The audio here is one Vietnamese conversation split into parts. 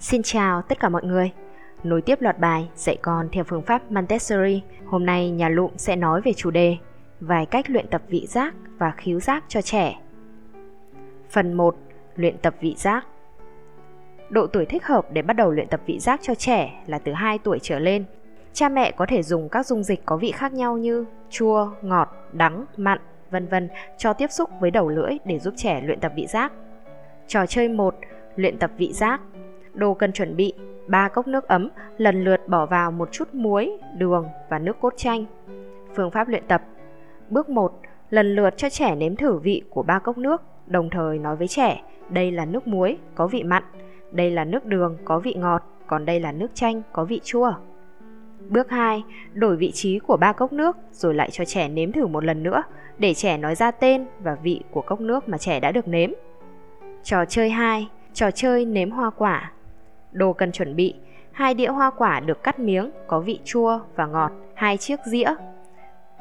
Xin chào tất cả mọi người. Nối tiếp loạt bài dạy con theo phương pháp Montessori, hôm nay nhà Lụm sẽ nói về chủ đề vài cách luyện tập vị giác và khứu giác cho trẻ. Phần 1. Luyện tập vị giác. Độ tuổi thích hợp để bắt đầu luyện tập vị giác cho trẻ là từ 2 tuổi trở lên. Cha mẹ có thể dùng các dung dịch có vị khác nhau như chua, ngọt, đắng, mặn, vân vân cho tiếp xúc với đầu lưỡi để giúp trẻ luyện tập vị giác. Trò chơi 1. Luyện tập vị giác. Đồ cần chuẩn bị 3 cốc nước ấm, lần lượt bỏ vào một chút muối, đường và nước cốt chanh. Phương pháp luyện tập Bước 1. Lần lượt cho trẻ nếm thử vị của 3 cốc nước, đồng thời nói với trẻ đây là nước muối, có vị mặn, đây là nước đường, có vị ngọt, còn đây là nước chanh, có vị chua. Bước 2. Đổi vị trí của ba cốc nước rồi lại cho trẻ nếm thử một lần nữa để trẻ nói ra tên và vị của cốc nước mà trẻ đã được nếm. Trò chơi 2. Trò chơi nếm hoa quả. Đồ cần chuẩn bị: hai đĩa hoa quả được cắt miếng có vị chua và ngọt, hai chiếc dĩa.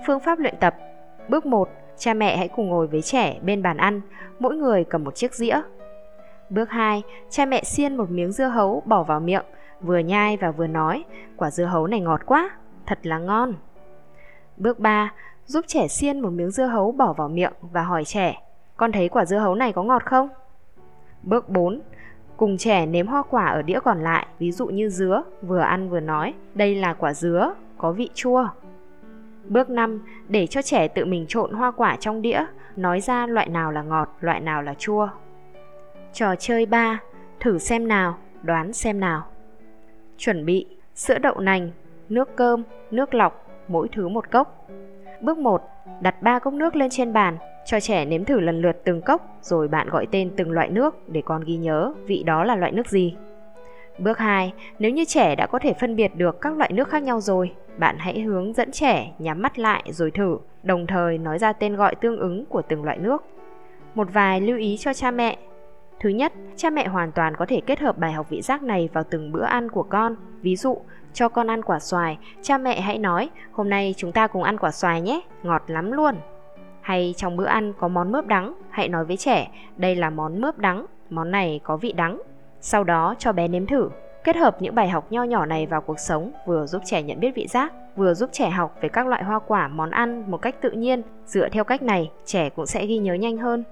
Phương pháp luyện tập: Bước 1. Cha mẹ hãy cùng ngồi với trẻ bên bàn ăn, mỗi người cầm một chiếc dĩa. Bước 2. Cha mẹ xiên một miếng dưa hấu bỏ vào miệng, vừa nhai và vừa nói, quả dưa hấu này ngọt quá, thật là ngon. Bước 3. Giúp trẻ xiên một miếng dưa hấu bỏ vào miệng và hỏi trẻ, con thấy quả dưa hấu này có ngọt không? Bước 4. Cùng trẻ nếm hoa quả ở đĩa còn lại, ví dụ như dứa, vừa ăn vừa nói, đây là quả dứa, có vị chua. Bước 5. Để cho trẻ tự mình trộn hoa quả trong đĩa, nói ra loại nào là ngọt, loại nào là chua. Trò chơi 3. Thử xem nào, đoán xem nào. Chuẩn bị sữa đậu nành, nước cơm, nước lọc, mỗi thứ một cốc. Bước 1. Đặt 3 cốc nước lên trên bàn, cho trẻ nếm thử lần lượt từng cốc rồi bạn gọi tên từng loại nước để con ghi nhớ vị đó là loại nước gì. Bước 2. Nếu như trẻ đã có thể phân biệt được các loại nước khác nhau rồi, bạn hãy hướng dẫn trẻ nhắm mắt lại rồi thử, đồng thời nói ra tên gọi tương ứng của từng loại nước. Một vài lưu ý cho cha mẹ. Thứ nhất, cha mẹ hoàn toàn có thể kết hợp bài học vị giác này vào từng bữa ăn của con. Ví dụ, cho con ăn quả xoài, cha mẹ hãy nói, hôm nay chúng ta cùng ăn quả xoài nhé, ngọt lắm luôn. Hay trong bữa ăn có món mướp đắng, hãy nói với trẻ, đây là món mướp đắng, món này có vị đắng. Sau đó cho bé nếm thử. Kết hợp những bài học nho nhỏ này vào cuộc sống vừa giúp trẻ nhận biết vị giác, vừa giúp trẻ học về các loại hoa quả, món ăn một cách tự nhiên. Dựa theo cách này, trẻ cũng sẽ ghi nhớ nhanh hơn.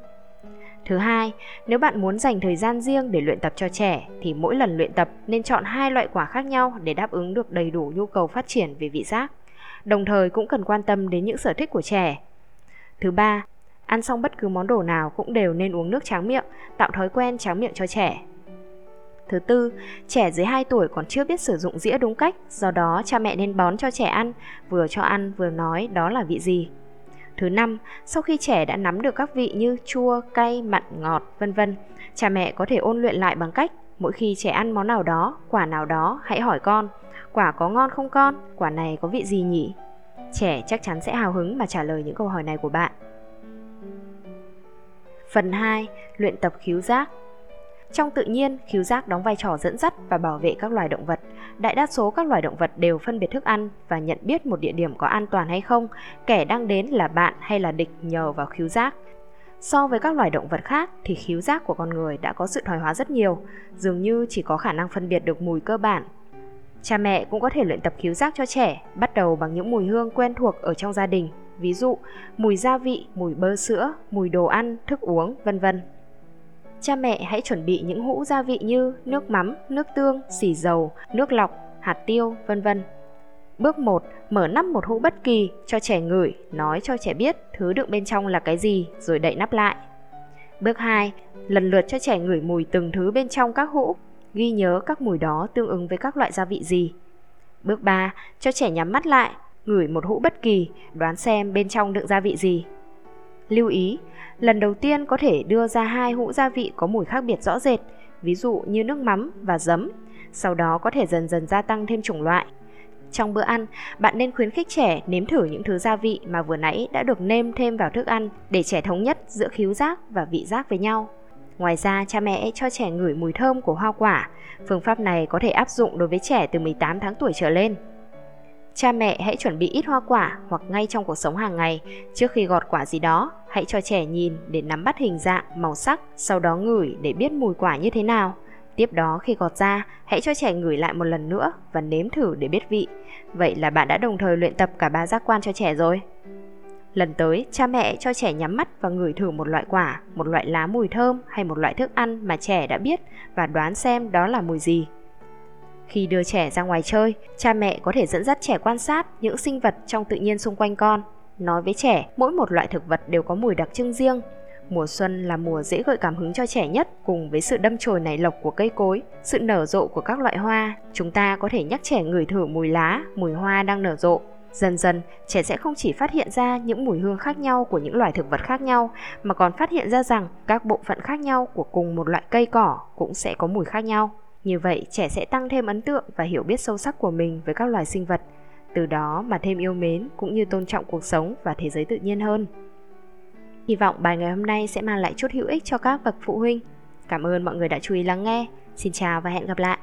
Thứ hai, nếu bạn muốn dành thời gian riêng để luyện tập cho trẻ thì mỗi lần luyện tập nên chọn hai loại quả khác nhau để đáp ứng được đầy đủ nhu cầu phát triển về vị giác. Đồng thời cũng cần quan tâm đến những sở thích của trẻ. Thứ ba, ăn xong bất cứ món đồ nào cũng đều nên uống nước tráng miệng, tạo thói quen tráng miệng cho trẻ. Thứ tư, trẻ dưới 2 tuổi còn chưa biết sử dụng dĩa đúng cách, do đó cha mẹ nên bón cho trẻ ăn, vừa cho ăn vừa nói đó là vị gì. Thứ năm, sau khi trẻ đã nắm được các vị như chua, cay, mặn, ngọt, vân vân, cha mẹ có thể ôn luyện lại bằng cách mỗi khi trẻ ăn món nào đó, quả nào đó, hãy hỏi con, quả có ngon không con, quả này có vị gì nhỉ? Trẻ chắc chắn sẽ hào hứng mà trả lời những câu hỏi này của bạn. Phần 2. Luyện tập khiếu giác trong tự nhiên, khiếu giác đóng vai trò dẫn dắt và bảo vệ các loài động vật. Đại đa số các loài động vật đều phân biệt thức ăn và nhận biết một địa điểm có an toàn hay không, kẻ đang đến là bạn hay là địch nhờ vào khiếu giác. So với các loài động vật khác thì khiếu giác của con người đã có sự thoái hóa rất nhiều, dường như chỉ có khả năng phân biệt được mùi cơ bản. Cha mẹ cũng có thể luyện tập khiếu giác cho trẻ, bắt đầu bằng những mùi hương quen thuộc ở trong gia đình, ví dụ mùi gia vị, mùi bơ sữa, mùi đồ ăn, thức uống, vân vân. Cha mẹ hãy chuẩn bị những hũ gia vị như nước mắm, nước tương, xì dầu, nước lọc, hạt tiêu, vân vân. Bước 1. Mở nắp một hũ bất kỳ cho trẻ ngửi, nói cho trẻ biết thứ đựng bên trong là cái gì rồi đậy nắp lại. Bước 2. Lần lượt cho trẻ ngửi mùi từng thứ bên trong các hũ, ghi nhớ các mùi đó tương ứng với các loại gia vị gì. Bước 3. Cho trẻ nhắm mắt lại, ngửi một hũ bất kỳ, đoán xem bên trong đựng gia vị gì. Lưu ý, lần đầu tiên có thể đưa ra hai hũ gia vị có mùi khác biệt rõ rệt, ví dụ như nước mắm và giấm. Sau đó có thể dần dần gia tăng thêm chủng loại. Trong bữa ăn, bạn nên khuyến khích trẻ nếm thử những thứ gia vị mà vừa nãy đã được nêm thêm vào thức ăn để trẻ thống nhất giữa khứu giác và vị giác với nhau. Ngoài ra, cha mẹ cho trẻ ngửi mùi thơm của hoa quả. Phương pháp này có thể áp dụng đối với trẻ từ 18 tháng tuổi trở lên. Cha mẹ hãy chuẩn bị ít hoa quả hoặc ngay trong cuộc sống hàng ngày, trước khi gọt quả gì đó, hãy cho trẻ nhìn để nắm bắt hình dạng, màu sắc, sau đó ngửi để biết mùi quả như thế nào. Tiếp đó khi gọt ra, hãy cho trẻ ngửi lại một lần nữa và nếm thử để biết vị. Vậy là bạn đã đồng thời luyện tập cả ba giác quan cho trẻ rồi. Lần tới, cha mẹ cho trẻ nhắm mắt và ngửi thử một loại quả, một loại lá mùi thơm hay một loại thức ăn mà trẻ đã biết và đoán xem đó là mùi gì. Khi đưa trẻ ra ngoài chơi, cha mẹ có thể dẫn dắt trẻ quan sát những sinh vật trong tự nhiên xung quanh con. Nói với trẻ, mỗi một loại thực vật đều có mùi đặc trưng riêng. Mùa xuân là mùa dễ gợi cảm hứng cho trẻ nhất cùng với sự đâm chồi nảy lộc của cây cối, sự nở rộ của các loại hoa. Chúng ta có thể nhắc trẻ ngửi thử mùi lá, mùi hoa đang nở rộ. Dần dần, trẻ sẽ không chỉ phát hiện ra những mùi hương khác nhau của những loài thực vật khác nhau, mà còn phát hiện ra rằng các bộ phận khác nhau của cùng một loại cây cỏ cũng sẽ có mùi khác nhau. Như vậy, trẻ sẽ tăng thêm ấn tượng và hiểu biết sâu sắc của mình với các loài sinh vật, từ đó mà thêm yêu mến cũng như tôn trọng cuộc sống và thế giới tự nhiên hơn. Hy vọng bài ngày hôm nay sẽ mang lại chút hữu ích cho các bậc phụ huynh. Cảm ơn mọi người đã chú ý lắng nghe. Xin chào và hẹn gặp lại.